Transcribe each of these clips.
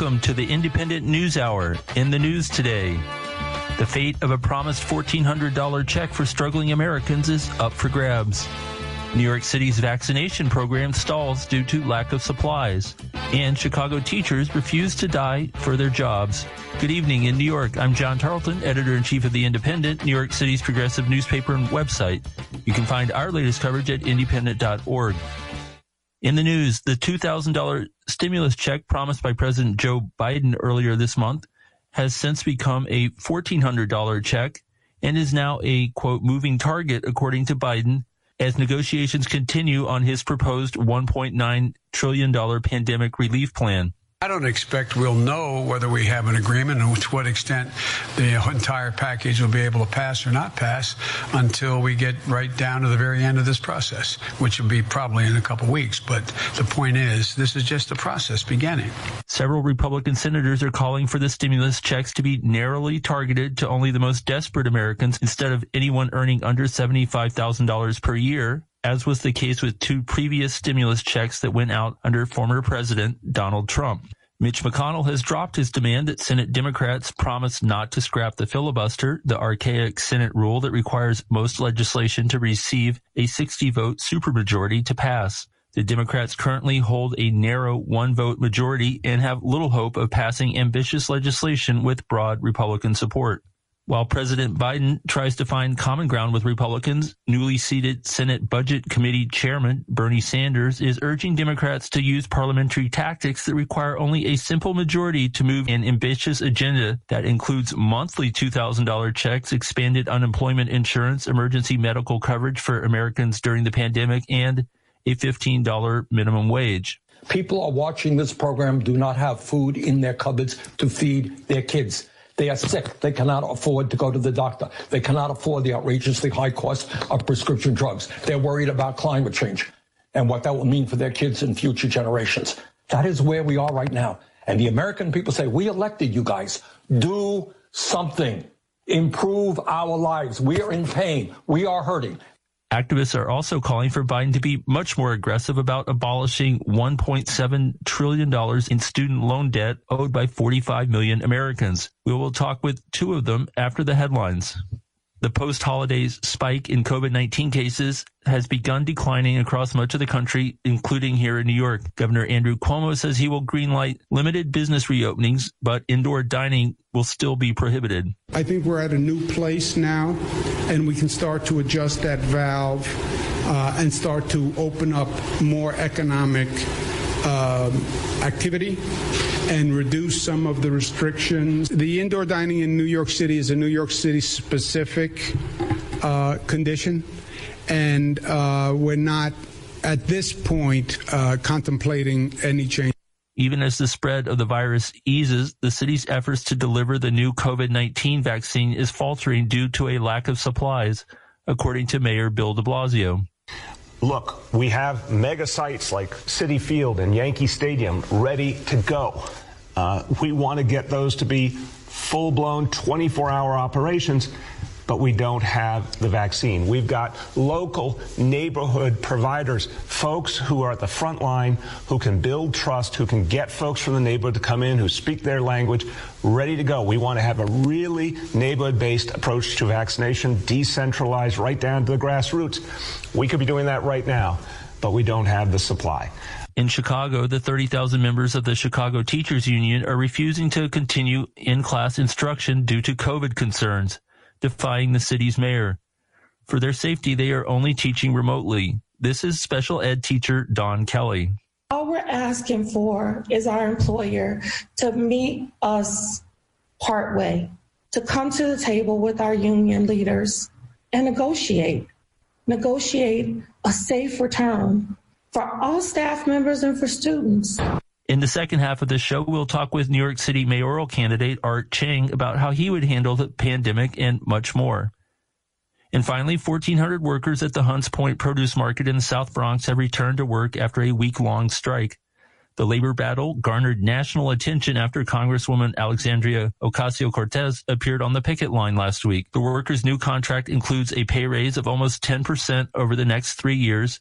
Welcome to the Indypendent News Hour. In the news today, the fate of a promised $1,400 check for struggling Americans is up for grabs. New York City's vaccination program stalls due to lack of supplies. And Chicago teachers refuse to die for their jobs. Good evening in New York. I'm John Tarleton, editor in chief of The Indypendent, New York City's progressive newspaper and website. You can find our latest coverage at indypendent.org. In the news, the $2,000 stimulus check promised by President Joe Biden earlier this month has since become a $1,400 check and is now a quote moving target according to Biden as negotiations continue on his proposed $1.9 trillion pandemic relief plan. I don't expect we'll know whether we have an agreement and to what extent the entire package will be able to pass or not pass until we get right down to the very end of this process, which will be probably in a couple weeks. But the point is, this is just the process beginning. Several Republican senators are calling for the stimulus checks to be narrowly targeted to only the most desperate Americans instead of anyone earning under $75,000 per year as was the case with two previous stimulus checks that went out under former President Donald Trump. Mitch McConnell has dropped his demand that Senate Democrats promise not to scrap the filibuster, the archaic Senate rule that requires most legislation to receive a 60 vote supermajority to pass. The Democrats currently hold a narrow one vote majority and have little hope of passing ambitious legislation with broad Republican support. While President Biden tries to find common ground with Republicans, newly seated Senate Budget Committee Chairman Bernie Sanders is urging Democrats to use parliamentary tactics that require only a simple majority to move an ambitious agenda that includes monthly $2,000 checks, expanded unemployment insurance, emergency medical coverage for Americans during the pandemic, and a $15 minimum wage. People are watching this program do not have food in their cupboards to feed their kids. They are sick. They cannot afford to go to the doctor. They cannot afford the outrageously high cost of prescription drugs. They're worried about climate change and what that will mean for their kids and future generations. That is where we are right now. And the American people say, we elected you guys. Do something. Improve our lives. We are in pain. We are hurting. Activists are also calling for Biden to be much more aggressive about abolishing $1.7 trillion in student loan debt owed by 45 million Americans. We will talk with two of them after the headlines. The post holidays spike in COVID 19 cases has begun declining across much of the country, including here in New York. Governor Andrew Cuomo says he will greenlight limited business reopenings, but indoor dining will still be prohibited. I think we're at a new place now, and we can start to adjust that valve uh, and start to open up more economic uh, activity and reduce some of the restrictions. The indoor dining in New York City is a New York City specific uh, condition, and uh, we're not at this point uh, contemplating any change. Even as the spread of the virus eases, the city's efforts to deliver the new COVID-19 vaccine is faltering due to a lack of supplies, according to Mayor Bill de Blasio. Look, we have mega sites like Citi Field and Yankee Stadium ready to go. Uh, we want to get those to be full blown 24 hour operations, but we don't have the vaccine. We've got local neighborhood providers, folks who are at the front line, who can build trust, who can get folks from the neighborhood to come in, who speak their language, ready to go. We want to have a really neighborhood based approach to vaccination, decentralized right down to the grassroots. We could be doing that right now, but we don't have the supply. In Chicago, the 30,000 members of the Chicago Teachers Union are refusing to continue in-class instruction due to COVID concerns, defying the city's mayor. For their safety, they are only teaching remotely. This is special ed teacher Don Kelly. All we're asking for is our employer to meet us partway, to come to the table with our union leaders and negotiate, negotiate a safe return for all staff members and for students. In the second half of the show, we'll talk with New York City mayoral candidate Art Chang about how he would handle the pandemic and much more. And finally, 1,400 workers at the Hunts Point Produce Market in the South Bronx have returned to work after a week long strike. The labor battle garnered national attention after Congresswoman Alexandria Ocasio Cortez appeared on the picket line last week. The workers' new contract includes a pay raise of almost 10% over the next three years,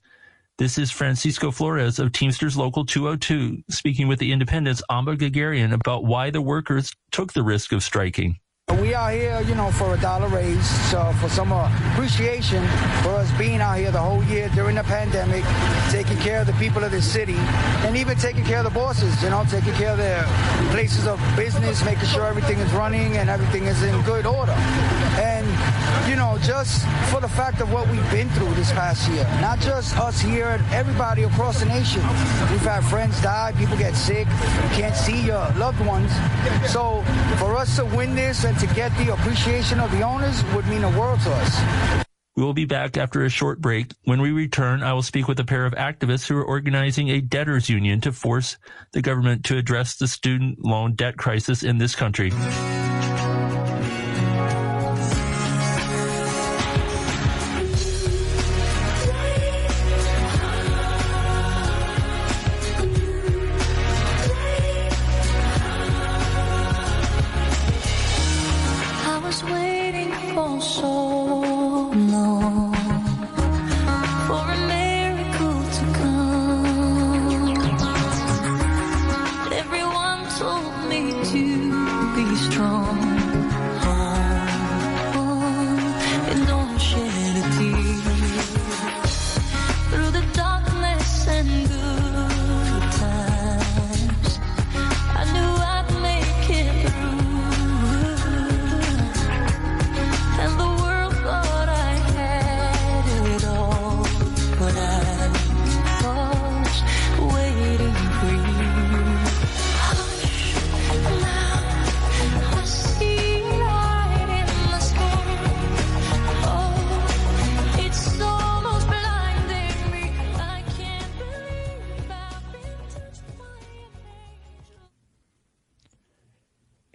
This is Francisco Flores of Teamsters Local 202 speaking with the Indypendent's Amba Guerguerian about why the workers took the risk of striking. We are here, you know, for a dollar raise, so for some appreciation for us being out here the whole year during the pandemic, taking care of the people of the city, and even taking care of the bosses, you know, taking care of their places of business, making sure everything is running and everything is in good order. And, you know, just for the fact of what we've been through this past year, not just us here, everybody across the nation. We've had friends die, people get sick, can't see your loved ones. So for us to win this and to get the appreciation of the owners would mean a world to us. We will be back after a short break. When we return, I will speak with a pair of activists who are organizing a debtors union to force the government to address the student loan debt crisis in this country.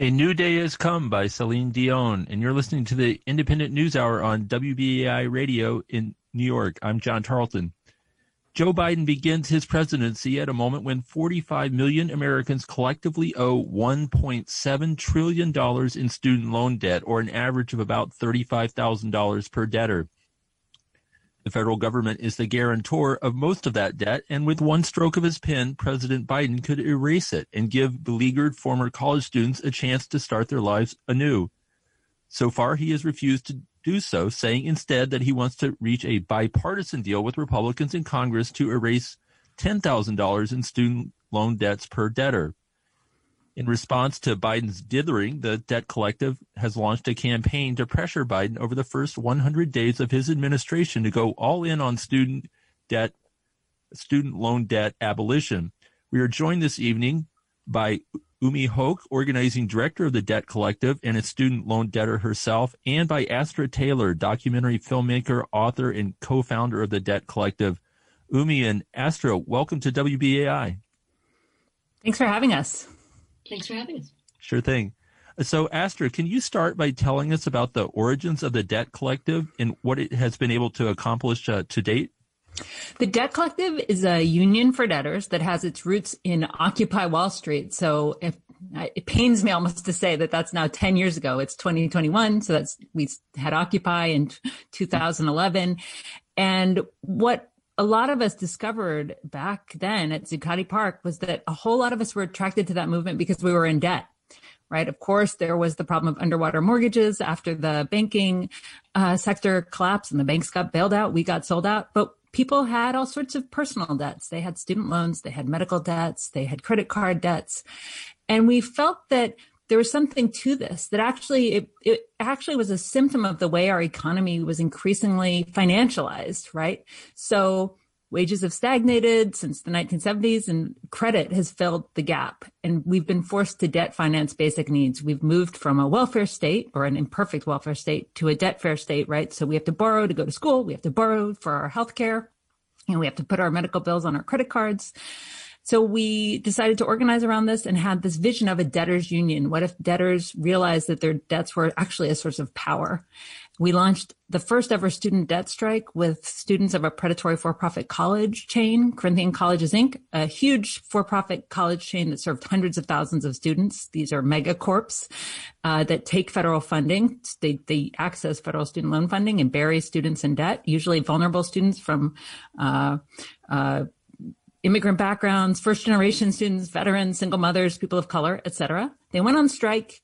A New Day Has Come by Celine Dion, and you're listening to the Indypendent News Hour on WBAI Radio in New York. I'm John Tarleton. Joe Biden begins his presidency at a moment when 45 million Americans collectively owe $1.7 trillion in student loan debt, or an average of about $35,000 per debtor. The federal government is the guarantor of most of that debt, and with one stroke of his pen, President Biden could erase it and give beleaguered former college students a chance to start their lives anew. So far, he has refused to do so, saying instead that he wants to reach a bipartisan deal with Republicans in Congress to erase $10,000 in student loan debts per debtor. In response to Biden's dithering, the Debt Collective has launched a campaign to pressure Biden over the first 100 days of his administration to go all in on student debt, student loan debt abolition. We are joined this evening by Umi Hoke, organizing director of the Debt Collective and a student loan debtor herself, and by Astra Taylor, documentary filmmaker, author, and co-founder of the Debt Collective. Umi and Astra, welcome to WBAI. Thanks for having us. Thanks for having us. Sure thing. So, Astra, can you start by telling us about the origins of the Debt Collective and what it has been able to accomplish uh, to date? The Debt Collective is a union for debtors that has its roots in Occupy Wall Street. So, if it pains me almost to say that that's now 10 years ago. It's 2021. So that's, we had Occupy in 2011. And what a lot of us discovered back then at Zuccotti Park was that a whole lot of us were attracted to that movement because we were in debt. Right. Of course, there was the problem of underwater mortgages after the banking uh, sector collapsed and the banks got bailed out. We got sold out, but people had all sorts of personal debts. They had student loans, they had medical debts, they had credit card debts. And we felt that there was something to this that actually it, it actually was a symptom of the way our economy was increasingly financialized, right? So wages have stagnated since the 1970s and credit has filled the gap and we've been forced to debt finance basic needs. We've moved from a welfare state or an imperfect welfare state to a debtfare state, right? So we have to borrow to go to school. We have to borrow for our health care and we have to put our medical bills on our credit cards. So we decided to organize around this and had this vision of a debtors union. What if debtors realized that their debts were actually a source of power? We launched the first ever student debt strike with students of a predatory for-profit college chain, Corinthian Colleges Inc., a huge for-profit college chain that served hundreds of thousands of students. These are megacorps uh, that take federal funding. They, they access federal student loan funding and bury students in debt, usually vulnerable students from uh, uh, immigrant backgrounds, first generation students, veterans, single mothers, people of color, etc. They went on strike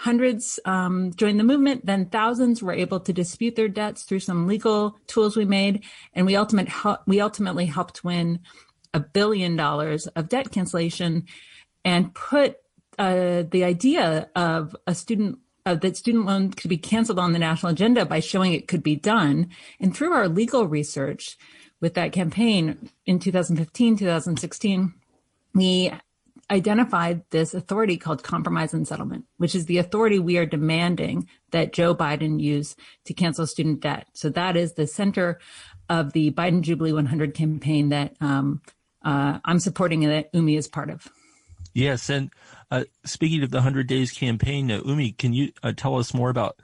Hundreds um, joined the movement, then thousands were able to dispute their debts through some legal tools we made, and we, ultimate, we ultimately helped win a billion dollars of debt cancellation and put uh, the idea of a student uh, that student loan could be canceled on the national agenda by showing it could be done. And through our legal research with that campaign in 2015, 2016, we identified this authority called compromise and settlement, which is the authority we are demanding that Joe Biden use to cancel student debt. So that is the center of the Biden Jubilee 100 campaign that um, uh, I'm supporting and that Umi is part of. Yes, and uh, speaking of the 100 Days campaign, uh, Umi, can you uh, tell us more about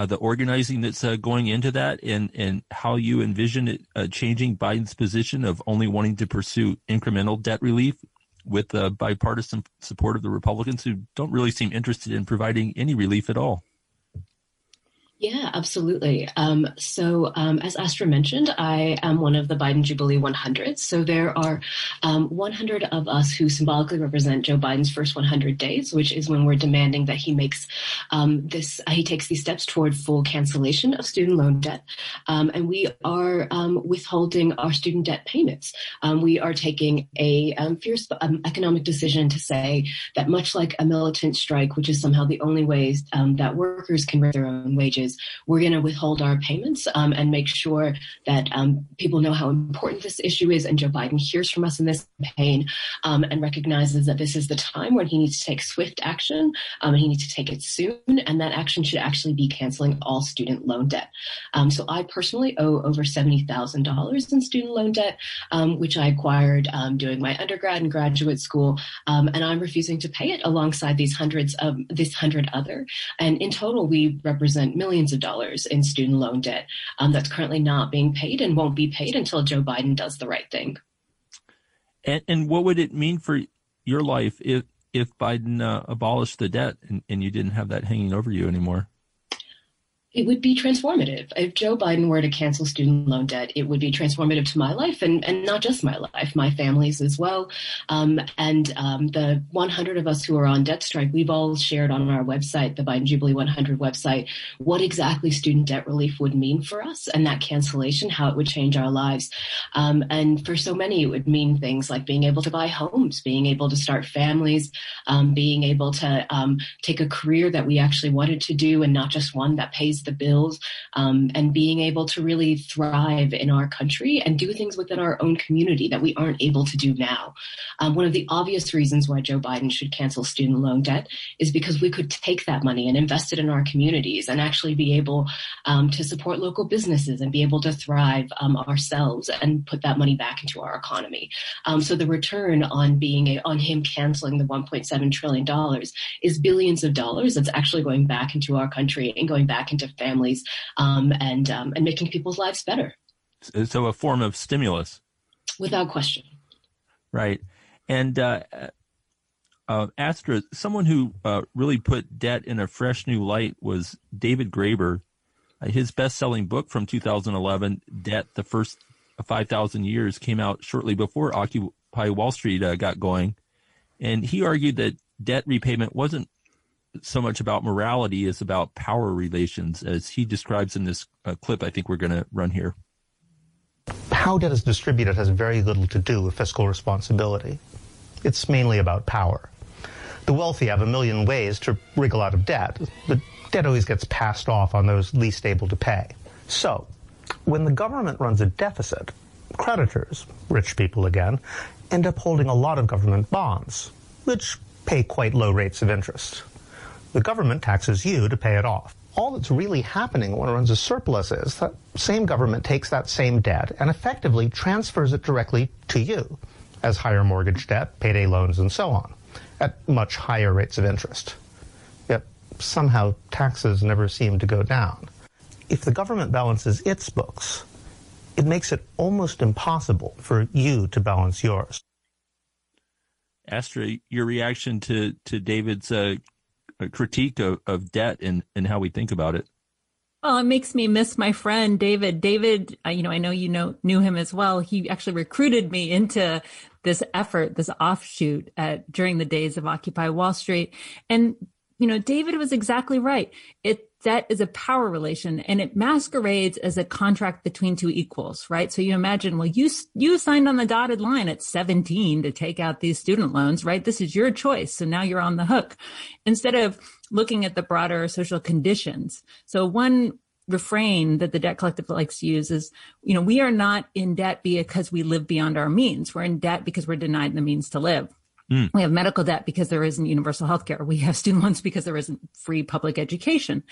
uh, the organizing that's uh, going into that and, and how you envision it uh, changing Biden's position of only wanting to pursue incremental debt relief with the bipartisan support of the Republicans who don't really seem interested in providing any relief at all. Yeah, absolutely. Um, so, um, as Astra mentioned, I am one of the Biden Jubilee 100. So, there are um, 100 of us who symbolically represent Joe Biden's first 100 days, which is when we're demanding that he makes um, this, uh, he takes these steps toward full cancellation of student loan debt. Um, and we are um, withholding our student debt payments. we are taking a fierce economic decision to say that, much like a militant strike, which is somehow the only ways that workers can raise their own wages is we're going to withhold our payments um, and make sure that um, people know how important this issue is. And Joe Biden hears from us in this campaign um, and recognizes that this is the time when he needs to take swift action. Um, he needs to take it soon, and that action should actually be canceling all student loan debt. Um, so I personally owe over seventy thousand dollars in student loan debt, um, which I acquired doing my undergrad and graduate school, and I'm refusing to pay it alongside these hundreds of this hundred other. And in total, we represent millions millions of dollars in student loan debt um, that's currently not being paid and won't be paid until Joe Biden does the right thing. And, and what would it mean for your life if if Biden uh, abolished the debt and, and you didn't have that hanging over you anymore? It would be transformative. If Joe Biden were to cancel student loan debt, it would be transformative to my life and, and not just my life, my family's as well. Um, and um, the 100 of us who are on debt strike, we've all shared on our website, the Biden Jubilee 100 website, what exactly student debt relief would mean for us and that cancellation, how it would change our lives. Um, and for so many, it would mean things like being able to buy homes, being able to start families, um, being able to um, take a career that we actually wanted to do and not just one that pays the bills, um, and being able to really thrive in our country and do things within our own community that we aren't able to do now. Um, one of the obvious reasons why Joe Biden should cancel student loan debt is because we could take that money and invest it in our communities and actually be able um, to support local businesses and be able to thrive um, ourselves and put that money back into our economy. Um, so the return on being a, on him canceling the 1.7 trillion dollars is billions of dollars that's actually going back into our country and going back into families um, and um, and making people's lives better. So a form of stimulus, without question. Right, and uh, uh, Astra, someone who uh, really put debt in a fresh new light was David Graeber. Uh, his best-selling book from 2011, "Debt: The First 5,000 Years," came out shortly before Occupy Wall Street uh, got going, and he argued that debt repayment wasn't so much about morality as about power relations, as he describes in this uh, clip I think we're going to run here. How debt is distributed has very little to do with fiscal responsibility. It's mainly about power. The wealthy have a million ways to wriggle out of debt, but debt always gets passed off on those least able to pay. So, when the government runs a deficit, creditors, rich people again, end up holding a lot of government bonds, which pay quite low rates of interest. The government taxes you to pay it off. All that's really happening when it runs a surplus is that same government takes that same debt and effectively transfers it directly to you as higher mortgage debt, payday loans, and so on, at much higher rates of interest. Yet somehow taxes never seem to go down. if the government balances its books, it makes it almost impossible for you to balance yours. Astra, your reaction to, to David's uh, critique of, of debt and, and how we think about it? Well, it makes me miss my friend David. David, you know, I know you know knew him as well. He actually recruited me into this effort, this offshoot at during the days of Occupy Wall Street. And you know, David was exactly right. It that is a power relation and it masquerades as a contract between two equals, right? So you imagine, well, you, you signed on the dotted line at 17 to take out these student loans, right? This is your choice. So now you're on the hook instead of looking at the broader social conditions. So one refrain that the debt collective likes to use is, you know, we are not in debt because we live beyond our means. We're in debt because we're denied the means to live. Mm. We have medical debt because there isn't universal health care. We have student loans because there isn't free public education.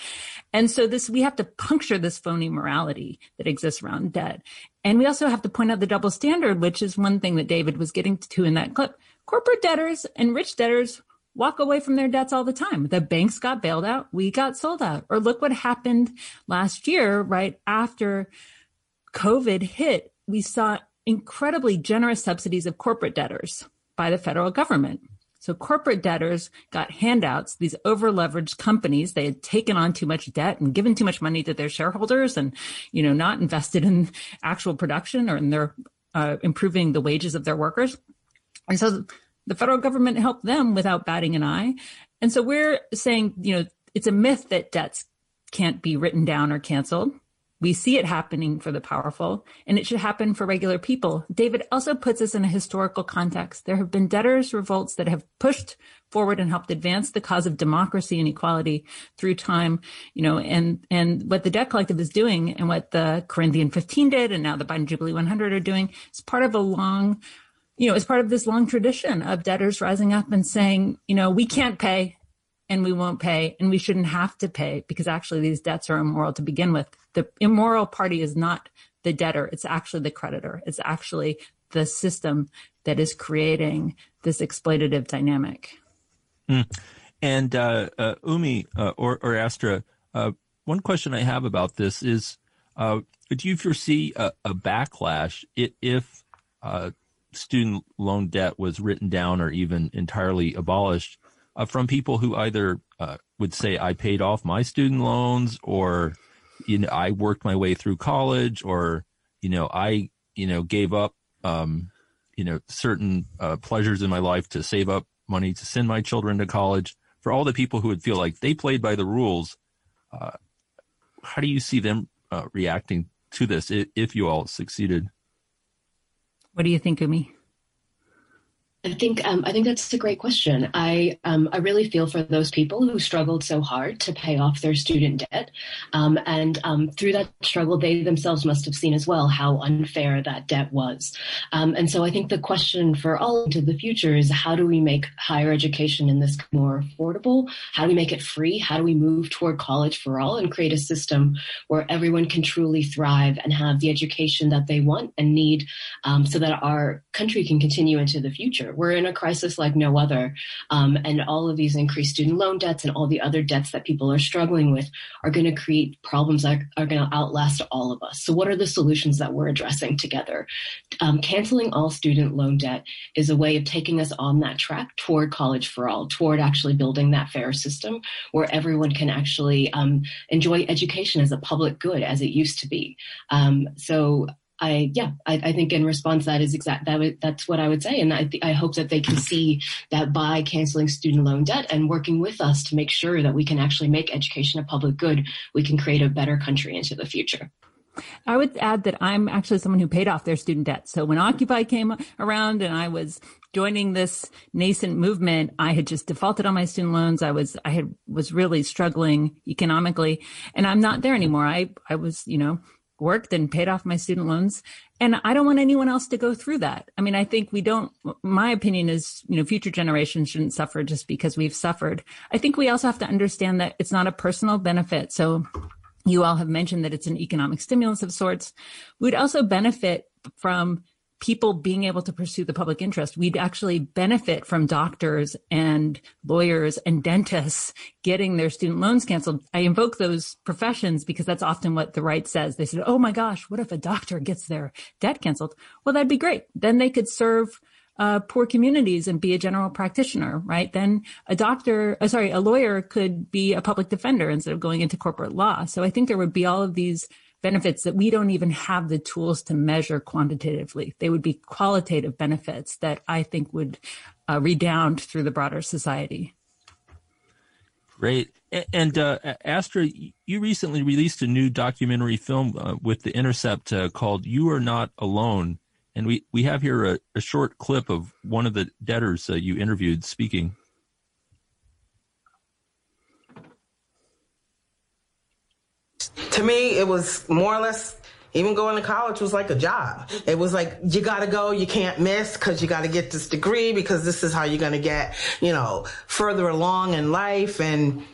And so this, we have to puncture this phony morality that exists around debt. And we also have to point out the double standard, which is one thing that David was getting to in that clip. Corporate debtors and rich debtors walk away from their debts all the time. The banks got bailed out. We got sold out. Or look what happened last year, right after COVID hit. We saw incredibly generous subsidies of corporate debtors by the federal government. So corporate debtors got handouts, these overleveraged companies. They had taken on too much debt and given too much money to their shareholders and, you know, not invested in actual production or in their, uh, improving the wages of their workers. And so the federal government helped them without batting an eye. And so we're saying, you know, it's a myth that debts can't be written down or canceled. We see it happening for the powerful, and it should happen for regular people. David also puts us in a historical context. There have been debtors' revolts that have pushed forward and helped advance the cause of democracy and equality through time, you know, and, and what the debt collective is doing and what the Corinthian 15 did and now the Biden Jubilee 100 are doing is part of a long, you know, it's part of this long tradition of debtors rising up and saying, you know, we can't pay and we won't pay and we shouldn't have to pay because actually these debts are immoral to begin with. The immoral party is not the debtor. It's actually the creditor. It's actually the system that is creating this exploitative dynamic. Mm. And uh, uh, Umi uh, or, or, Astra, uh, one question I have about this is, uh, do you foresee a, a backlash if uh, student loan debt was written down or even entirely abolished? from people who either would say I paid off my student loans or you know I worked my way through college or you know I you know gave up um, you know certain uh, pleasures in my life to save up money to send my children to college. For all the people who would feel like they played by the rules, uh, how do you see them uh, reacting to this if, if you all succeeded? What do you think, Umi? I think um, I think that's a great question. I um, I really feel for those people who struggled so hard to pay off their student debt, um, and um, through that struggle, they themselves must have seen as well how unfair that debt was. Um, and so, I think the question for all into the future is how do we make higher education in this more affordable? How do we make it free? How do we move toward college for all and create a system where everyone can truly thrive and have the education that they want and need, um, so that our country can continue into the future? We're in a crisis like no other. Um, and all of these increased student loan debts and all the other debts that people are struggling with are going to create problems that are going to outlast all of us. So what are the solutions that we're addressing together? Um, canceling all student loan debt is a way of taking us on that track toward college for all, toward actually building that fair system where everyone can actually um, enjoy education as a public good as it used to be. Um, so I yeah, I, I, think in response that is exact that that's what I would say, and I th- I hope that they can see that by canceling student loan debt and working with us to make sure that we can actually make education a public good, we can create a better country into the future. I would add that I'm actually someone who paid off their student debt. So when Occupy came around and I was joining this nascent movement, I had just defaulted on my student loans. I was, I had, was really struggling economically and I'm not there anymore. I, I was, you know, worked and paid off my student loans. And I don't want anyone else to go through that. I mean, I think we don't, my opinion is, you know, future generations shouldn't suffer just because we've suffered. I think we also have to understand that it's not a personal benefit. So you all have mentioned that it's an economic stimulus of sorts. We'd also benefit from people being able to pursue the public interest. We'd actually benefit from doctors and lawyers and dentists getting their student loans canceled. I invoke those professions because that's often what the right says. They said, Oh my gosh, what if a doctor gets their debt canceled? Well, that'd be great. Then they could serve uh, poor communities and be a general practitioner, right? Then a doctor, uh, sorry, a lawyer could be a public defender instead of going into corporate law. So I think there would be all of these benefits that we don't even have the tools to measure quantitatively. They would be qualitative benefits that I think would uh, redound through the broader society. Great. And uh, Astra, you recently released a new documentary film uh, with The Intercept uh, called You Are Not Alone. And we, we have here a, a short clip of one of the debtors uh, you interviewed speaking. To me, it was more or less even going to college was like a job. It was like, you gotta go, you can't miss because you gotta get this degree because this is how you're gonna get, you know, further along in life. And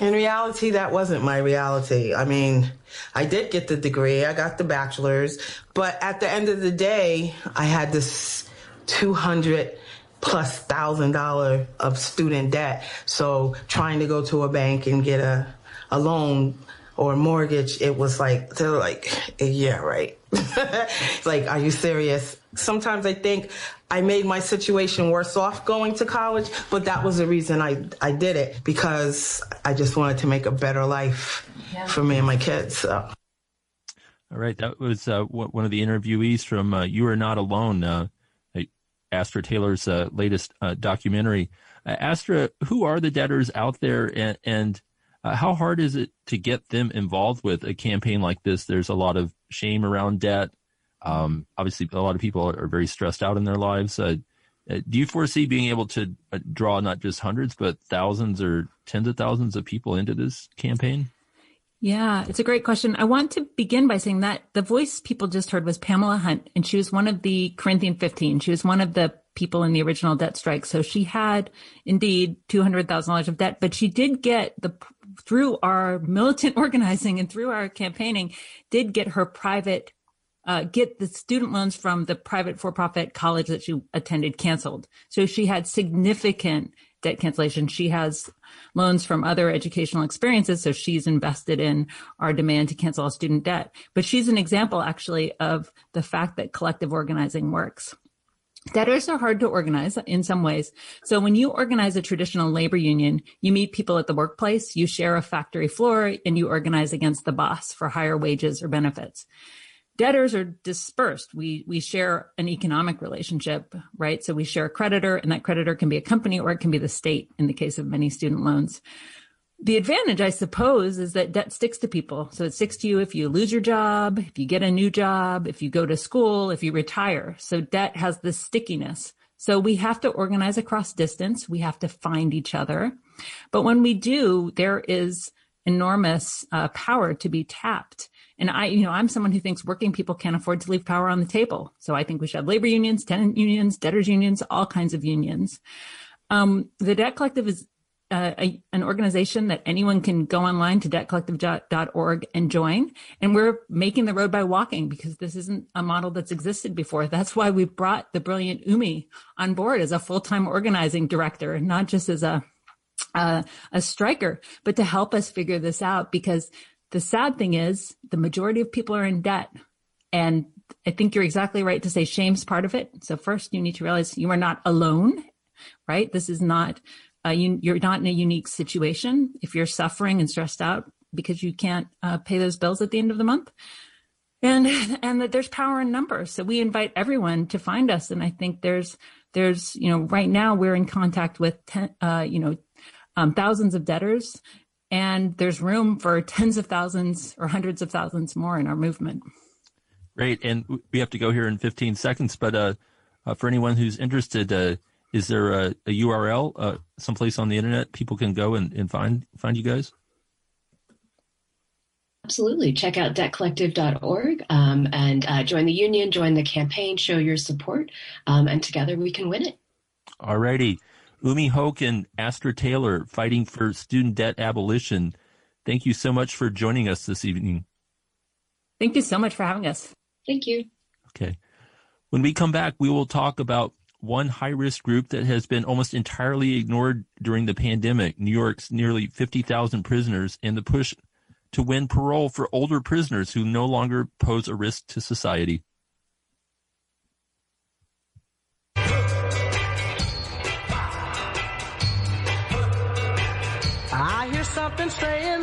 in reality, that wasn't my reality. I mean, I did get the degree, I got the bachelor's, but at the end of the day, I had this 200 plus thousand dollar of student debt. So trying to go to a bank and get a a loan or a mortgage, it was like, they're like, yeah, right. like, are you serious? Sometimes I think I made my situation worse off going to college, but that was the reason I, I did it because I just wanted to make a better life yeah. for me and my kids. So. All right. That was uh, one of the interviewees from uh, You Are Not Alone, uh, Astra Taylor's uh, latest uh, documentary. Uh, Astra, who are the debtors out there and, and uh, how hard is it to get them involved with a campaign like this? There's a lot of shame around debt. Um, obviously, a lot of people are very stressed out in their lives. Uh, uh, do you foresee being able to uh, draw not just hundreds, but thousands or tens of thousands of people into this campaign? Yeah, it's a great question. I want to begin by saying that the voice people just heard was Pamela Hunt, and she was one of the Corinthian 15. She was one of the people in the original debt strike. So she had indeed $200,000 of debt, but she did get the, through our militant organizing and through our campaigning, did get her private uh, get the student loans from the private for-profit college that she attended canceled. So she had significant debt cancellation. She has loans from other educational experiences. So she's invested in our demand to cancel all student debt. But she's an example actually of the fact that collective organizing works. Debtors are hard to organize in some ways. So when you organize a traditional labor union, you meet people at the workplace, you share a factory floor, and you organize against the boss for higher wages or benefits debtors are dispersed. We, we share an economic relationship, right? So we share a creditor and that creditor can be a company or it can be the state in the case of many student loans. The advantage, I suppose, is that debt sticks to people. So it sticks to you if you lose your job, if you get a new job, if you go to school, if you retire. So debt has this stickiness. So we have to organize across distance. We have to find each other. But when we do, there is enormous uh, power to be tapped. And I, you know, I'm someone who thinks working people can't afford to leave power on the table. So I think we should have labor unions, tenant unions, debtors unions, all kinds of unions. Um, the Debt Collective is uh, a, an organization that anyone can go online to debtcollective.org and join. And we're making the road by walking because this isn't a model that's existed before. That's why we brought the brilliant Umi on board as a full-time organizing director, not just as a uh, a striker, but to help us figure this out because the sad thing is the majority of people are in debt. And I think you're exactly right to say shame's part of it. So first you need to realize you are not alone, right? This is not, uh, you, you're not in a unique situation. If you're suffering and stressed out because you can't uh, pay those bills at the end of the month, and and that there's power in numbers. So we invite everyone to find us. And I think there's there's you know right now we're in contact with ten, uh, you know um, thousands of debtors and there's room for tens of thousands or hundreds of thousands more in our movement. Great, and we have to go here in 15 seconds. But uh, uh, for anyone who's interested, uh, is there a, a URL, uh, someplace on the internet people can go and, and find find you guys? Absolutely. Check out debtcollective.org um, and uh, join the union, join the campaign, show your support, um, and together we can win it. All righty. Umi Hoke and Astra Taylor fighting for student debt abolition. Thank you so much for joining us this evening. Thank you so much for having us. Thank you. Okay. When we come back, we will talk about one high risk group that has been almost entirely ignored during the pandemic New York's nearly 50,000 prisoners and the push to win parole for older prisoners who no longer pose a risk to society. I hear something saying,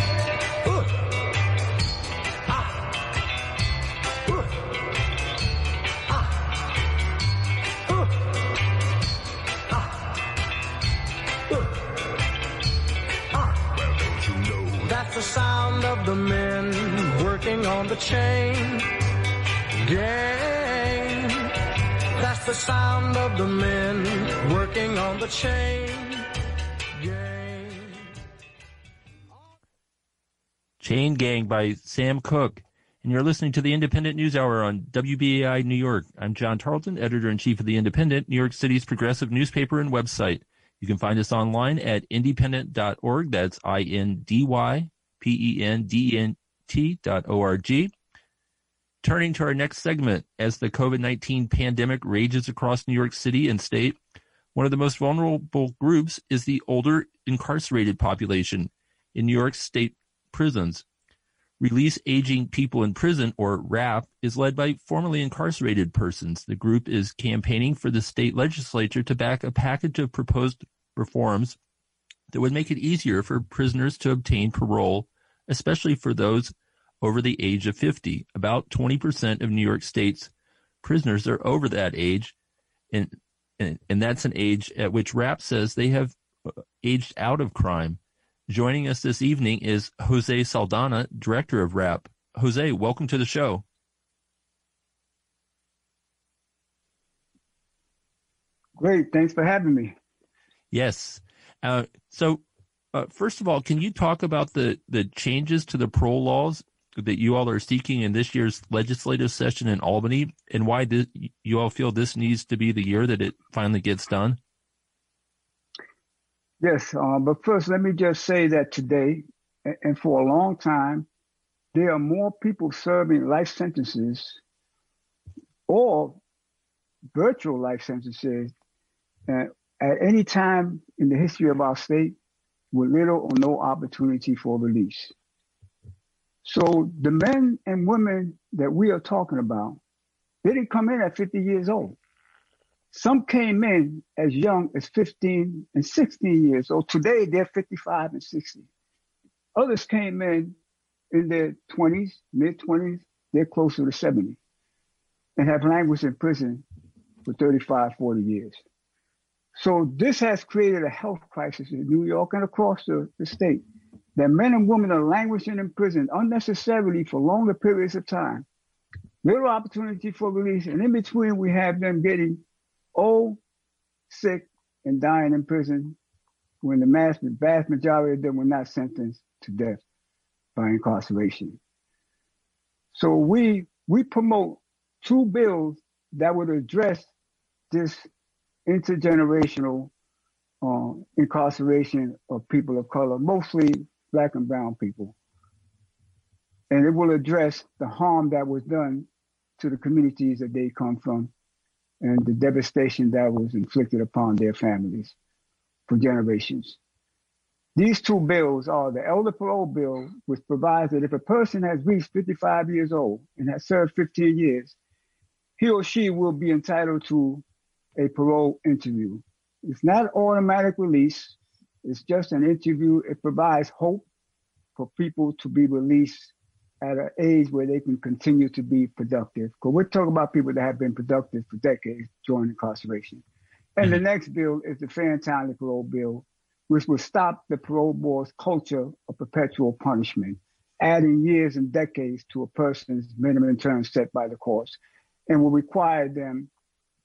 that's the sound of the men working on the chain gang. That's the sound of the men working on the chain gang. Chain Gang by Sam Cooke. And you're listening to the Indypendent News Hour on WBAI New York. I'm John Tarleton, editor in chief of the Indypendent, New York City's progressive newspaper and website. You can find us online at indypendent.org. That's I N D Y P E N D N T dot O R G. Turning to our next segment, as the COVID 19 pandemic rages across New York City and state, one of the most vulnerable groups is the older incarcerated population in New York State prisons. Release Aging People in Prison, or RAP, is led by formerly incarcerated persons. The group is campaigning for the state legislature to back a package of proposed reforms that would make it easier for prisoners to obtain parole, especially for those over the age of 50. About 20% of New York State's prisoners are over that age, and, and, and that's an age at which RAP says they have uh, aged out of crime. Joining us this evening is Jose Saldana, director of RAP. Jose, welcome to the show. Great. Thanks for having me. Yes. Uh, so, uh, first of all, can you talk about the, the changes to the parole laws that you all are seeking in this year's legislative session in Albany and why this, you all feel this needs to be the year that it finally gets done? Yes, uh, but first, let me just say that today and for a long time, there are more people serving life sentences or virtual life sentences uh, at any time in the history of our state with little or no opportunity for release. So the men and women that we are talking about, they didn't come in at 50 years old. Some came in as young as 15 and 16 years old. Today they're 55 and 60. Others came in in their 20s, mid 20s, they're closer to 70 and have languished in prison for 35, 40 years. So this has created a health crisis in New York and across the, the state that men and women are languishing in prison unnecessarily for longer periods of time. Little opportunity for release, and in between we have them getting old, sick, and dying in prison when the mass, vast majority of them were not sentenced to death by incarceration. So we we promote two bills that would address this intergenerational uh, incarceration of people of color, mostly black and brown people. And it will address the harm that was done to the communities that they come from and the devastation that was inflicted upon their families for generations. These two bills are the Elder Parole Bill, which provides that if a person has reached 55 years old and has served 15 years, he or she will be entitled to a parole interview. It's not automatic release. It's just an interview. It provides hope for people to be released at an age where they can continue to be productive. Because we're talking about people that have been productive for decades during incarceration. And mm-hmm. the next bill is the fair and timely parole bill, which will stop the parole board's culture of perpetual punishment, adding years and decades to a person's minimum term set by the courts. and will require them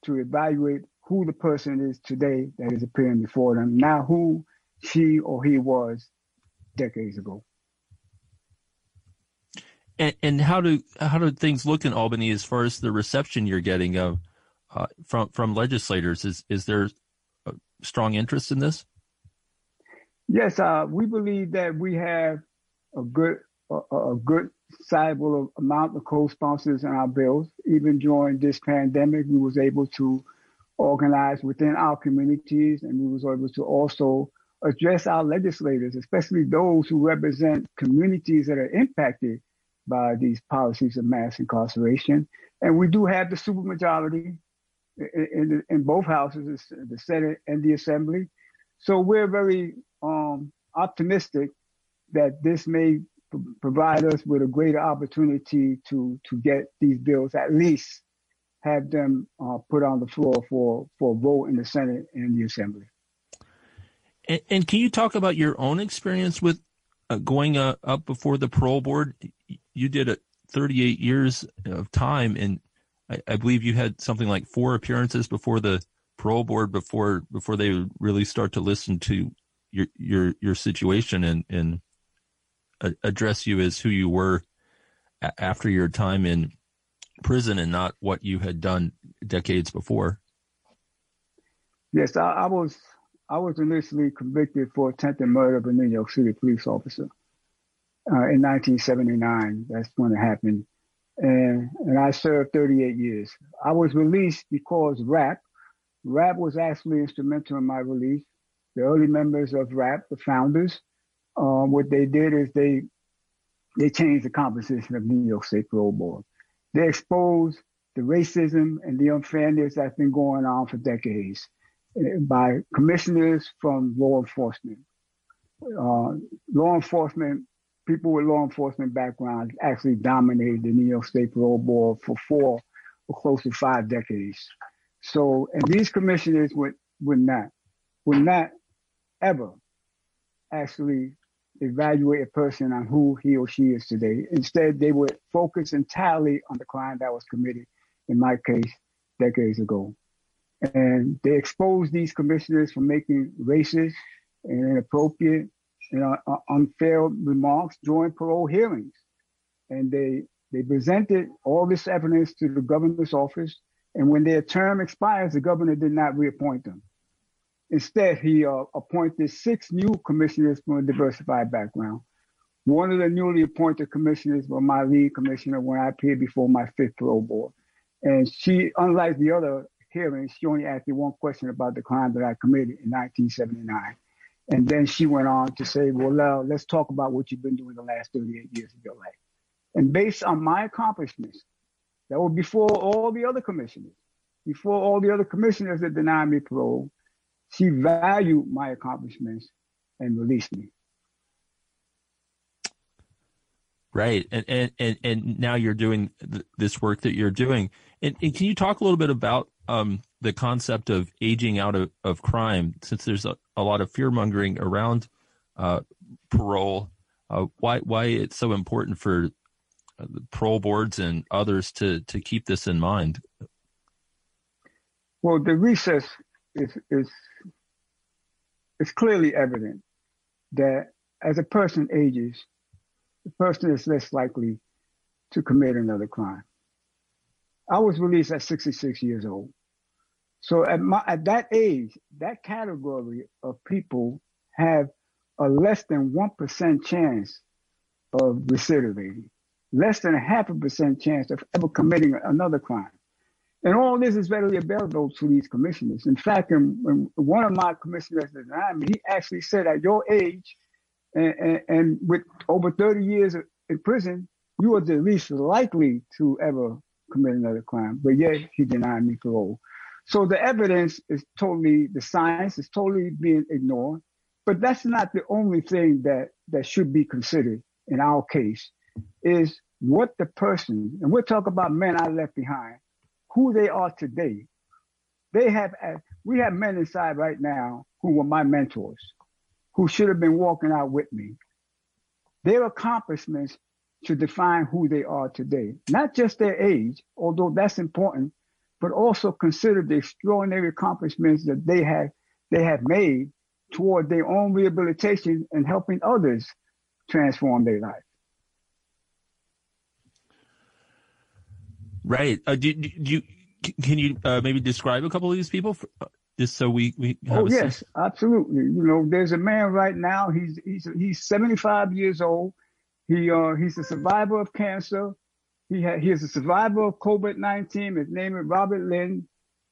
to evaluate who the person is today that is appearing before them, now who she or he was decades ago. And, and how do how do things look in Albany as far as the reception you're getting of uh, from from legislators? Is is there a strong interest in this? Yes, uh, we believe that we have a good a, a good sizable amount of co-sponsors in our bills. Even during this pandemic, we was able to organize within our communities, and we was able to also address our legislators, especially those who represent communities that are impacted by these policies of mass incarceration. And we do have the supermajority in, in, both houses, the Senate and the Assembly. So we're very um, optimistic that this may provide us with a greater opportunity to to get these bills at least have them uh, put on the floor for for vote in the Senate and the Assembly. And, and can you talk about your own experience with uh, going uh, up before the parole board? You did it 38 years of time, and I, I, believe you had something like four appearances before the parole board before before they really start to listen to your your your situation and and address you as who you were after your time in prison and not what you had done decades before. Yes, I, I was I was initially convicted for attempted murder of a New York City police officer uh, in 1979. That's when it happened, and and I served 38 years. I was released because RAPP, RAPP was actually instrumental in my release. The early members of RAPP, the founders, um, what they did is they they changed the composition of New York State Parole Board. They exposed the racism and the unfairness that's been going on for decades eh, by commissioners from law enforcement. Uh, law enforcement, people with law enforcement backgrounds actually dominated the New York State Parole Board for four or close to five decades. So, and these commissioners would, would not, would not ever actually evaluate a person on who he or she is today. Instead, they would focus entirely on the crime that was committed, in my case, decades ago. And they exposed these commissioners for making racist and inappropriate and uh, unfair remarks during parole hearings. And they, they presented all this evidence to the governor's office. And when their term expires, the governor did not reappoint them. Instead, he uh, appointed six new commissioners from a diversified background. One of the newly appointed commissioners was my lead commissioner when I appeared before my fifth parole board. And she, unlike the other hearings, she only asked me one question about the crime that I committed in 1979. And then she went on to say, well, let's talk about what you've been doing the last 38 years of your life. And based on my accomplishments, that was before all the other commissioners, before all the other commissioners that denied me parole, she valued my accomplishments and released me. Right, and and and, and now you're doing th- this work that you're doing. And, and, can you talk a little bit about um, the concept of aging out of, of crime, since there's a, a lot of fear mongering around uh, parole? Uh, why why it's so important for uh, the parole boards and others to to keep this in mind? Well, the recess is is it's clearly evident that as a person ages, the person is less likely to commit another crime. I was released at 66 years old. So at my, at that age, that category of people have a less than 1% chance of recidivating, less than a half a percent chance of ever committing another crime. And all this is readily available to these commissioners. In fact, in, one of my commissioners at he actually said at your age and, and, and, with over 30 years in prison, you are the least likely to ever commit another crime. But yet he denied me parole. So the evidence is totally, the science is totally being ignored. But that's not the only thing that, that should be considered in our case is what the person, and we'll talk about men I left behind, who they are today. They have, uh, we have men inside right now who were my mentors, who should have been walking out with me. Their accomplishments to define who they are today. Not just their age, although that's important, but also consider the extraordinary accomplishments that they have they have made toward their own rehabilitation and helping others transform their life. Right. Uh, do, do, you can you uh, maybe describe a couple of these people, for, uh, just so we we. oh yes, sense? absolutely. You know, there's a man right now. He's he's he's 75 years old. He uh he's a survivor of cancer. He had he is a survivor of COVID-19. His name is Robert Lynn.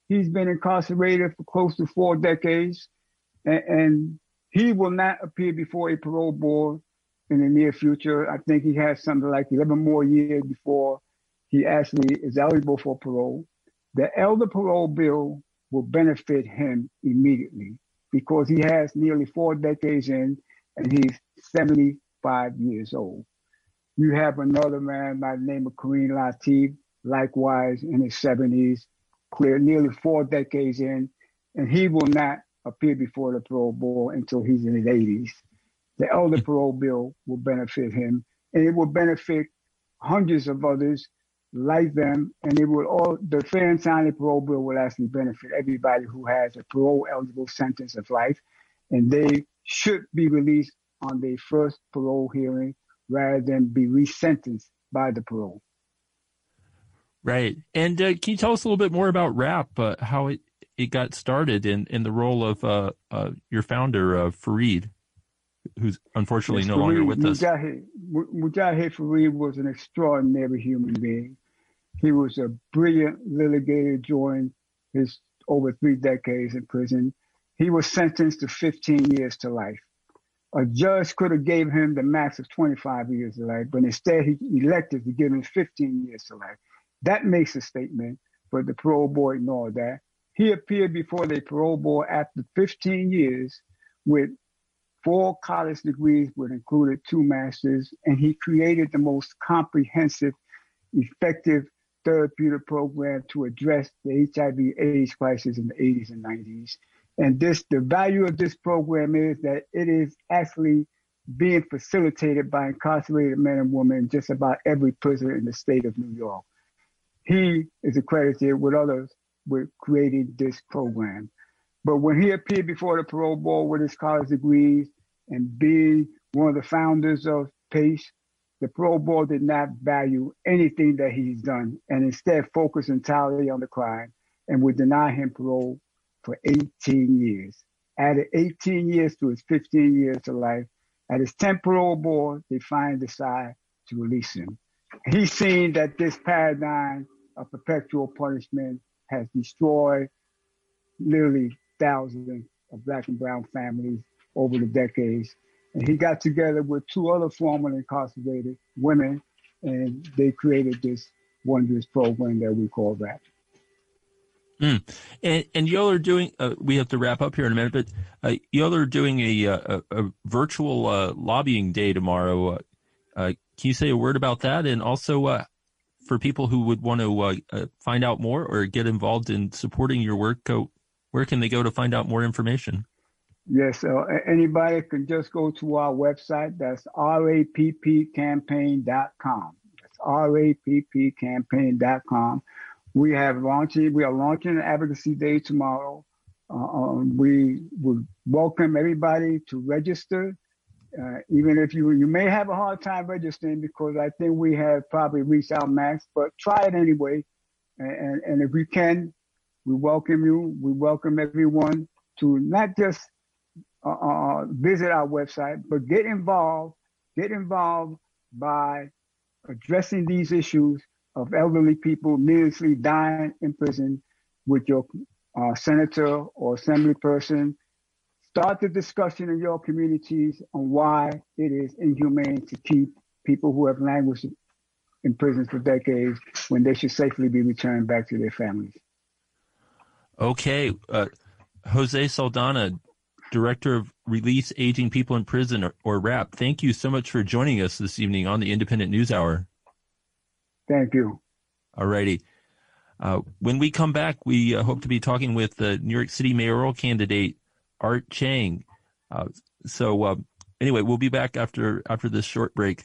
He's been incarcerated for close to four decades, and, and he will not appear before a parole board in the near future. I think he has something like 11 more years before he actually is eligible for parole. The elder parole bill will benefit him immediately because he has nearly four decades in and he's 75 years old. You have another man by the name of Kareem Latif, likewise in his 70s, clear nearly four decades in, and he will not appear before the parole board until he's in his 80s. The elder parole bill will benefit him, and it will benefit hundreds of others like them, and it will all the fair and timely parole bill will actually benefit everybody who has a parole eligible sentence of life, and they should be released on their first parole hearing rather than be resentenced by the parole. Right, and uh, can you tell us a little bit more about RAPP, uh, how it it got started, and in, in the role of uh, uh your founder, uh, Fareed? who's unfortunately yes, no Fareed, longer with Mujahid, us. Mujahid Fareed was an extraordinary human being. He was a brilliant litigator during his over three decades in prison. He was sentenced to 15 years to life. A judge could have gave him the max of 25 years to life, but instead he elected to give him 15 years to life. That makes a statement, but the parole board ignored that. He appeared before the parole board after 15 years with four college degrees, but included two masters, and he created the most comprehensive, effective therapeutic program to address the HIV AIDS crisis in the 80s and 90s. And this, the value of this program is that it is actually being facilitated by incarcerated men and women in just about every prison in the state of New York. He is accredited with others with creating this program. But when he appeared before the parole board with his college degrees and being one of the founders of PACE, the parole board did not value anything that he's done and instead focused entirely on the crime and would deny him parole for 18 years. Added 18 years to his 15 years to life. At his 10th parole board, they finally decide to release him. He's seen that this paradigm of perpetual punishment has destroyed literally thousands of black and brown families over the decades and he got together with two other formerly incarcerated women, and they created this wondrous program that we call RAPP. Mm. And, and y'all are doing, uh, we have to wrap up here in a minute, but uh, y'all are doing a, uh, a, a virtual uh, lobbying day tomorrow. Uh, uh, can you say a word about that? And also, for people who would want to find out more or get involved in supporting your work, go, where can they go to find out more information? Yes, uh, anybody can just go to our website. That's rappcampaign.com. That's rappcampaign.com. We have launching. We are launching an advocacy day tomorrow. Uh, um, we would welcome everybody to register. Uh, even if you you may have a hard time registering because I think we have probably reached our max, but try it anyway. And, and, and if we can, we welcome you. We welcome everyone to not just uh, uh, visit our website, but get involved. Get involved by addressing these issues of elderly people needlessly dying in prison with your uh, senator or assembly person. Start the discussion in your communities on why it is inhumane to keep people who have languished in prison for decades when they should safely be returned back to their families. Okay. Uh, Jose Saldana, Director of Release Aging People in Prison, or, or RAPP. Thank you so much for joining us this evening on the Indypendent News Hour. Thank you. All righty. Uh, when we come back, we uh, hope to be talking with the New York City mayoral candidate Art Chang. Uh, so uh, anyway, we'll be back after after this short break.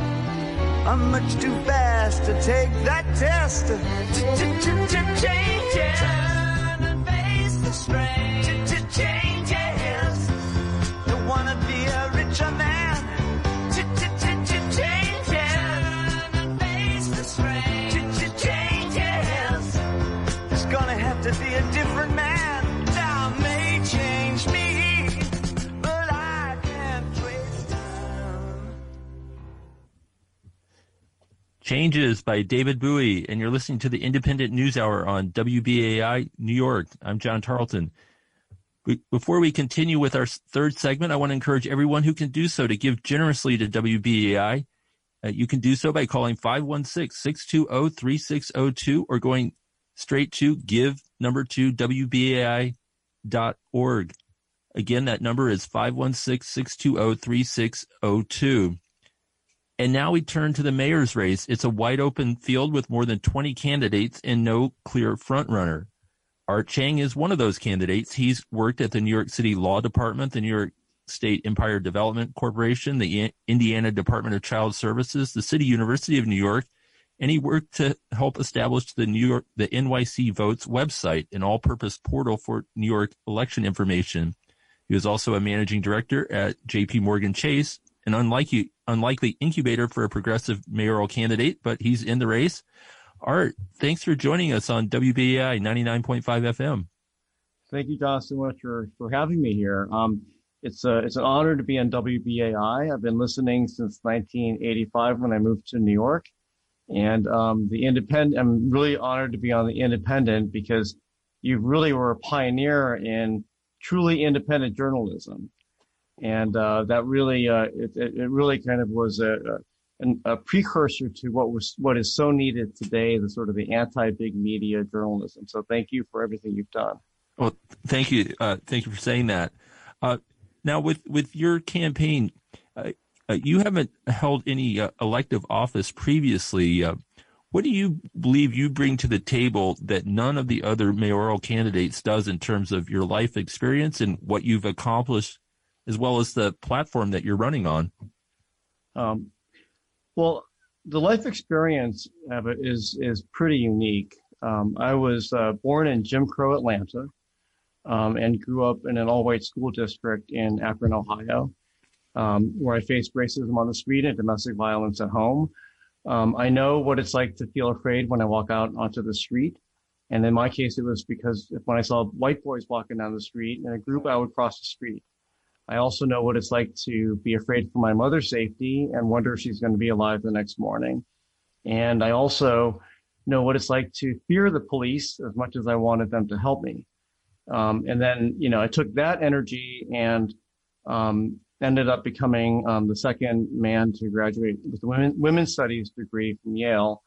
I'm much too fast to take that test. Changes. Turn and Changes by David Bowie, and you're listening to the Indypendent News Hour on WBAI New York. I'm John Tarleton. Before we continue with our third segment, I want to encourage everyone who can do so to give generously to WBAI. Uh, you can do so by calling 516-620-3602 or going straight to give number two WBAI.org. Again, that number is 516-620-3602. And now we turn to the mayor's race. It's a wide open field with more than 20 candidates and no clear frontrunner. Art Chang is one of those candidates. He's worked at the New York City Law Department, the New York State Empire Development Corporation, the Indiana Department of Child Services, the City University of New York, and he worked to help establish the New York, the NYC Votes website, an all-purpose portal for New York election information. He was also a managing director at JP Morgan Chase, an unlikely, unlikely incubator for a progressive mayoral candidate, but he's in the race. Art, thanks for joining us on WBAI 99.5 FM. Thank you, John, so much for, for having me here. Um, it's a, it's an honor to be on WBAI. I've been listening since 1985 when I moved to New York. And um, the Indypendent, I'm really honored to be on the Indypendent because you really were a pioneer in truly independent journalism. And uh, that really, uh, it, it really kind of was a, a, a precursor to what was what is so needed today, the sort of the anti-big media journalism. So thank you for everything you've done. Well, thank you, uh, thank you for saying that. Uh, now, with with your campaign, uh, uh you haven't held any elective office previously. What do you believe you bring to the table that none of the other mayoral candidates does in terms of your life experience and what you've accomplished, as well as the platform that you're running on? Um, well, the life experience of it is is pretty unique. Um, I was uh, born in Jim Crow Atlanta um, and grew up in an all-white school district in Akron, Ohio, um, where I faced racism on the street and domestic violence at home. Um, I know what it's like to feel afraid when I walk out onto the street. And in my case, it was because if when I saw white boys walking down the street in a group, I would cross the street. I also know what it's like to be afraid for my mother's safety and wonder if she's going to be alive the next morning. And I also know what it's like to fear the police as much as I wanted them to help me. Um, and then, you know, I took that energy and um, ended up becoming um, the second man to graduate with a women, women's studies degree from Yale.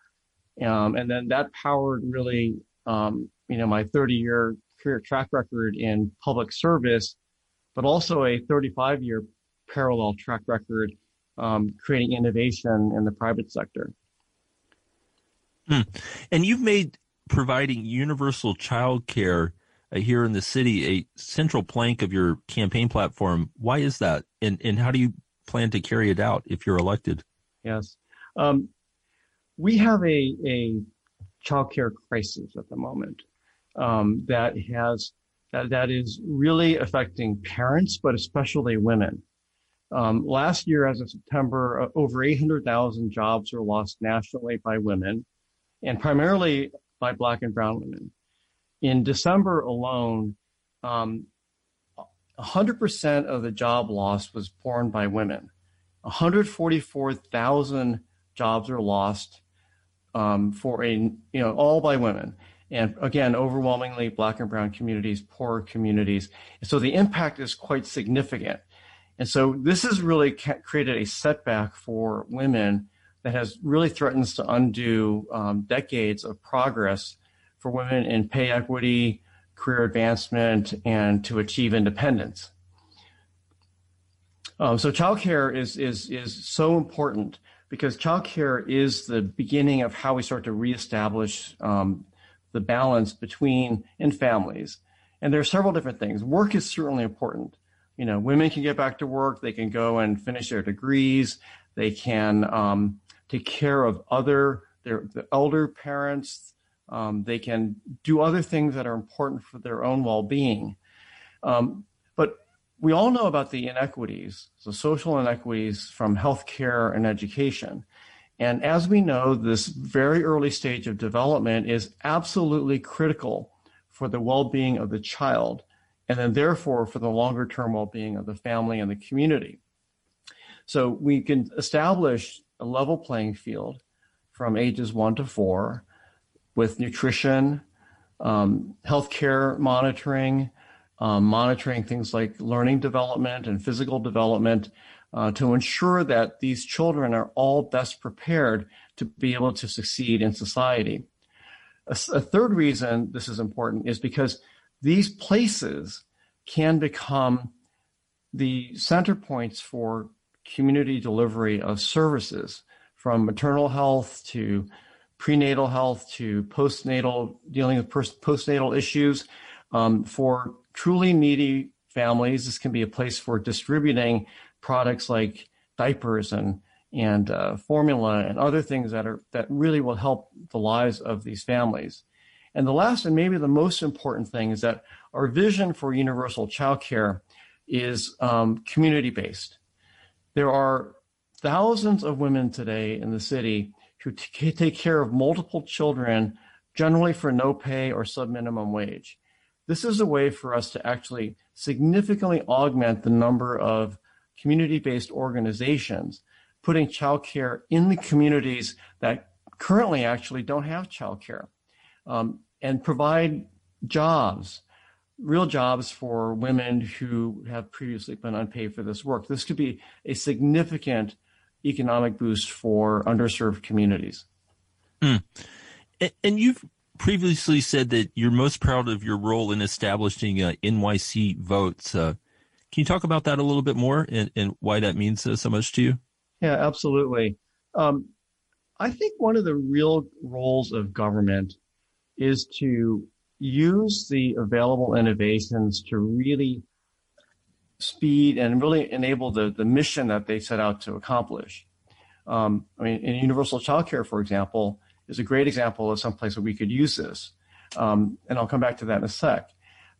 Um, and then that powered really, um, you know, my 30 year career track record in public service but also a 35 year parallel track record um, creating innovation in the private sector. Hmm. And you've made providing universal child care uh, here in the city a central plank of your campaign platform. Why is that? And, and how do you plan to carry it out if you're elected? Yes. Um, we have a, a child care crisis at the moment um, that has that, that is really affecting parents, but especially women. Um, last year, as of September, uh, over 800,000 jobs were lost nationally by women, and primarily by Black and Brown women. In December alone, um, 100% of the job loss was borne by women. 144,000 jobs are lost um, for a you know all by women and again, overwhelmingly black and brown communities, poor communities. So the impact is quite significant. And so this has really created a setback for women that has really threatens to undo um, decades of progress for women in pay equity, career advancement, and to achieve independence. Um, so childcare is is is so important because childcare is the beginning of how we start to reestablish um, the balance between in families. And there are several different things. Work is certainly important. You know, women can get back to work. They can go and finish their degrees. They can um, take care of other their the elder parents. Um, they can do other things that are important for their own well-being. Um, but we all know about the inequities, the social inequities from healthcare and education. And as we know, this very early stage of development is absolutely critical for the well-being of the child, and then therefore for the longer term well-being of the family and the community. So we can establish a level playing field from ages one to four with nutrition, um, healthcare monitoring, um, monitoring things like learning development and physical development uh, to ensure that these children are all best prepared to be able to succeed in society. A, a third reason this is important is because these places can become the center points for community delivery of services from maternal health to prenatal health to postnatal, dealing with postnatal issues. Um, for truly needy families, this can be a place for distributing products like diapers and and uh, formula and other things that are that really will help the lives of these families. And the last and maybe the most important thing is that our vision for universal child care is um, community based. There are thousands of women today in the city who t- take care of multiple children, generally for no pay or sub minimum wage. This is a way for us to actually significantly augment the number of community based organizations putting childcare in the communities that currently actually don't have childcare um, and provide jobs, real jobs for women who have previously been unpaid for this work. This could be a significant economic boost for underserved communities. Mm. And you've previously said that you're most proud of your role in establishing uh, NYC votes. Uh, can you talk about that a little bit more and, and why that means uh, so much to you? Yeah, absolutely. Um, I think one of the real roles of government is to use the available innovations to really speed and really enable the, the mission that they set out to accomplish. Um, I mean, in universal childcare, for example, is a great example of some place where we could use this. Um, and I'll come back to that in a sec.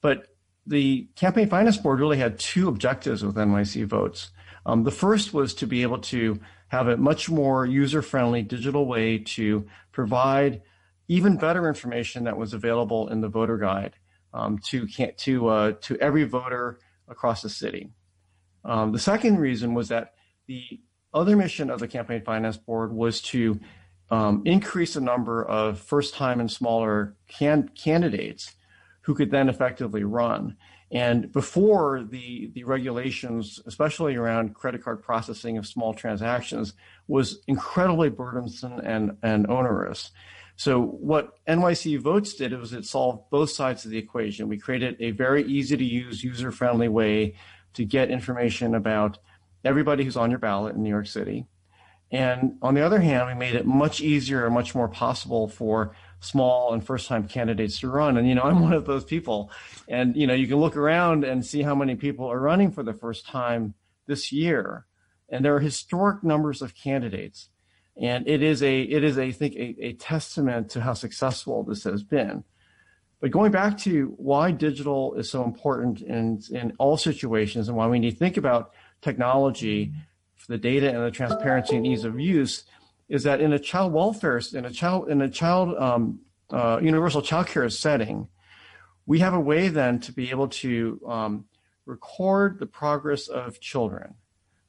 But the campaign finance board really had two objectives with NYC votes. Um, the first was to be able to have a much more user friendly digital way to provide even better information that was available in the voter guide um, to to uh, to every voter across the city. Um, the second reason was that the other mission of the campaign finance board was to um, increase the number of first time and smaller can- candidates who could then effectively run. And before the, the regulations, especially around credit card processing of small transactions, was incredibly burdensome and, and onerous. So what NYC Votes did was it solved both sides of the equation. We created a very easy to use, user friendly way to get information about everybody who's on your ballot in New York City. And on the other hand, we made it much easier and much more possible for small and first time candidates to run. And, you know, I'm one of those people. And, you know, you can look around and see how many people are running for the first time this year. And there are historic numbers of candidates. And it is a, it is a, I think, a, a testament to how successful this has been. But going back to why digital is so important in, in all situations and why we need to think about technology for the data and the transparency and ease of use is that in a child welfare, in a child, in a child um, uh, universal child care setting, we have a way then to be able to um, record the progress of children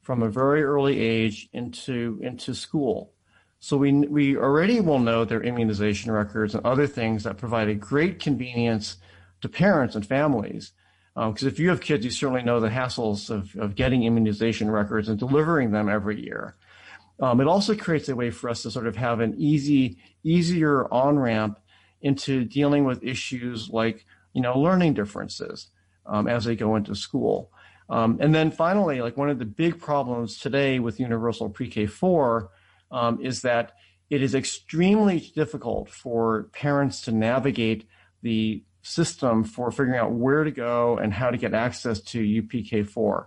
from a very early age into into school. So we we already will know their immunization records and other things that provide a great convenience to parents and families. Because um, if you have kids, you certainly know the hassles of, of getting immunization records and delivering them every year. Um, it also creates a way for us to sort of have an easy, easier on ramp into dealing with issues like, you know, learning differences um, as they go into school. Um, and then finally, like one of the big problems today with universal pre-K four um, is that it is extremely difficult for parents to navigate the system for figuring out where to go and how to get access to UPK4.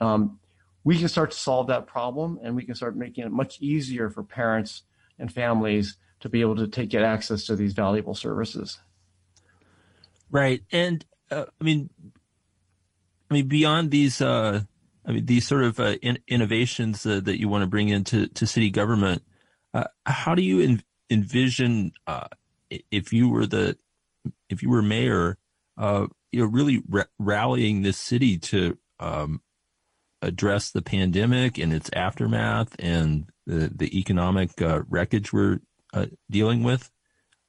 Um, we can start to solve that problem and we can start making it much easier for parents and families to be able to take get access to these valuable services. Right. And uh, I mean, I mean, beyond these, uh, I mean, these sort of uh, in- innovations uh, that you want to bring into to city government, uh, how do you en- envision uh, if you were the if you were mayor, uh, you know, really ra- rallying this city to um, address the pandemic and its aftermath and the the economic uh, wreckage we're uh, dealing with?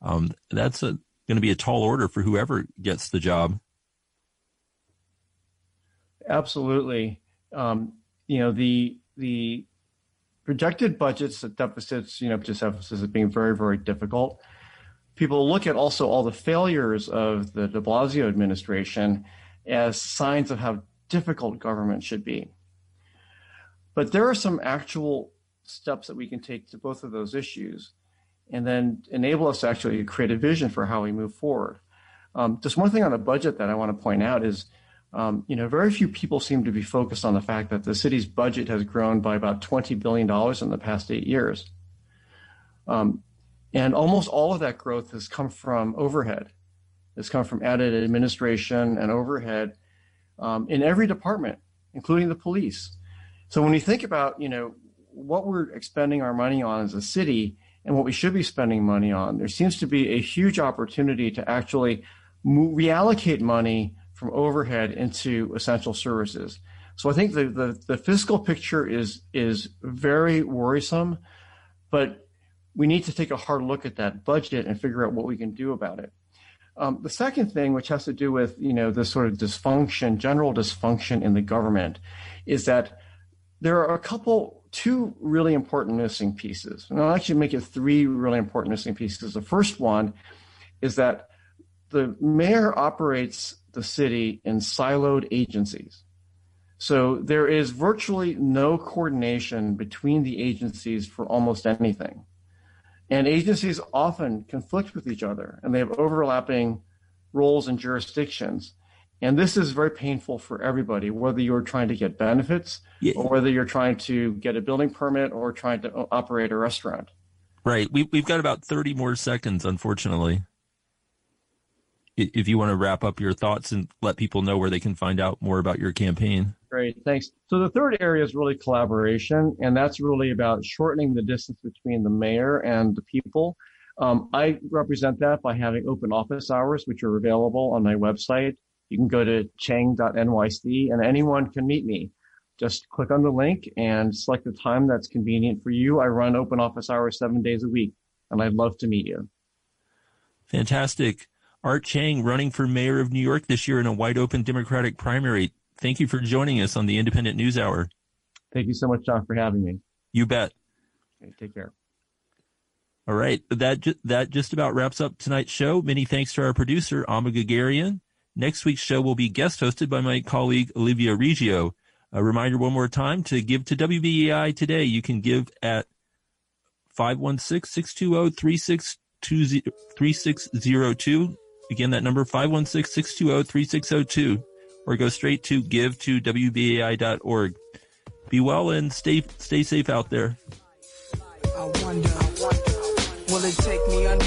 Um, that's going to be a tall order for whoever gets the job. Absolutely. Um, you know the the projected budgets the deficits, you know, just deficits as being very, very difficult. People look at also all the failures of the de Blasio administration as signs of how difficult government should be. But there are some actual steps that we can take to both of those issues and then enable us to actually create a vision for how we move forward. Um, just one thing on the budget that I want to point out is um, you know, very few people seem to be focused on the fact that the city's budget has grown by about $20 billion in the past eight years. Um, and almost all of that growth has come from overhead. It's come from added administration and overhead um, in every department, including the police. So when you think about, you know, what we're expending our money on as a city and what we should be spending money on, there seems to be a huge opportunity to actually reallocate money from overhead into essential services. So I think the, the, the fiscal picture is is very worrisome, but we need to take a hard look at that budget and figure out what we can do about it. Um, the second thing, which has to do with you know this sort of dysfunction, general dysfunction in the government, is that there are a couple, two really important missing pieces. And I'll actually make it three really important missing pieces. The first one is that the mayor operates the city in siloed agencies. So there is virtually no coordination between the agencies for almost anything. And agencies often conflict with each other and they have overlapping roles and jurisdictions. And this is very painful for everybody, whether you're trying to get benefits yeah. or whether you're trying to get a building permit or trying to operate a restaurant. Right. We, we've got about 30 more seconds, unfortunately if you want to wrap up your thoughts and let people know where they can find out more about your campaign. Great, thanks. So the third area is really collaboration, and that's really about shortening the distance between the mayor and the people. Um, I represent that by having open office hours, which are available on my website. You can go to chang.nyc and anyone can meet me. Just click on the link and select the time that's convenient for you. I run open office hours seven days a week, and I'd love to meet you. Fantastic. Art Chang running for mayor of New York this year in a wide open Democratic primary. Thank you for joining us on the Indypendent News Hour. Thank you so much, John, for having me. You bet. Okay, take care. All right. That, ju- that just about wraps up tonight's show. Many thanks to our producer, Amma Gagarian. Next week's show will be guest hosted by my colleague, Olivia Reggio. A reminder one more time to give to WBAI today. You can give at 516-620-3602. Again, that number 516-620-3602 or go straight to give to WBAI.org. Be well and stay, stay safe out there. I wonder, will it take me under?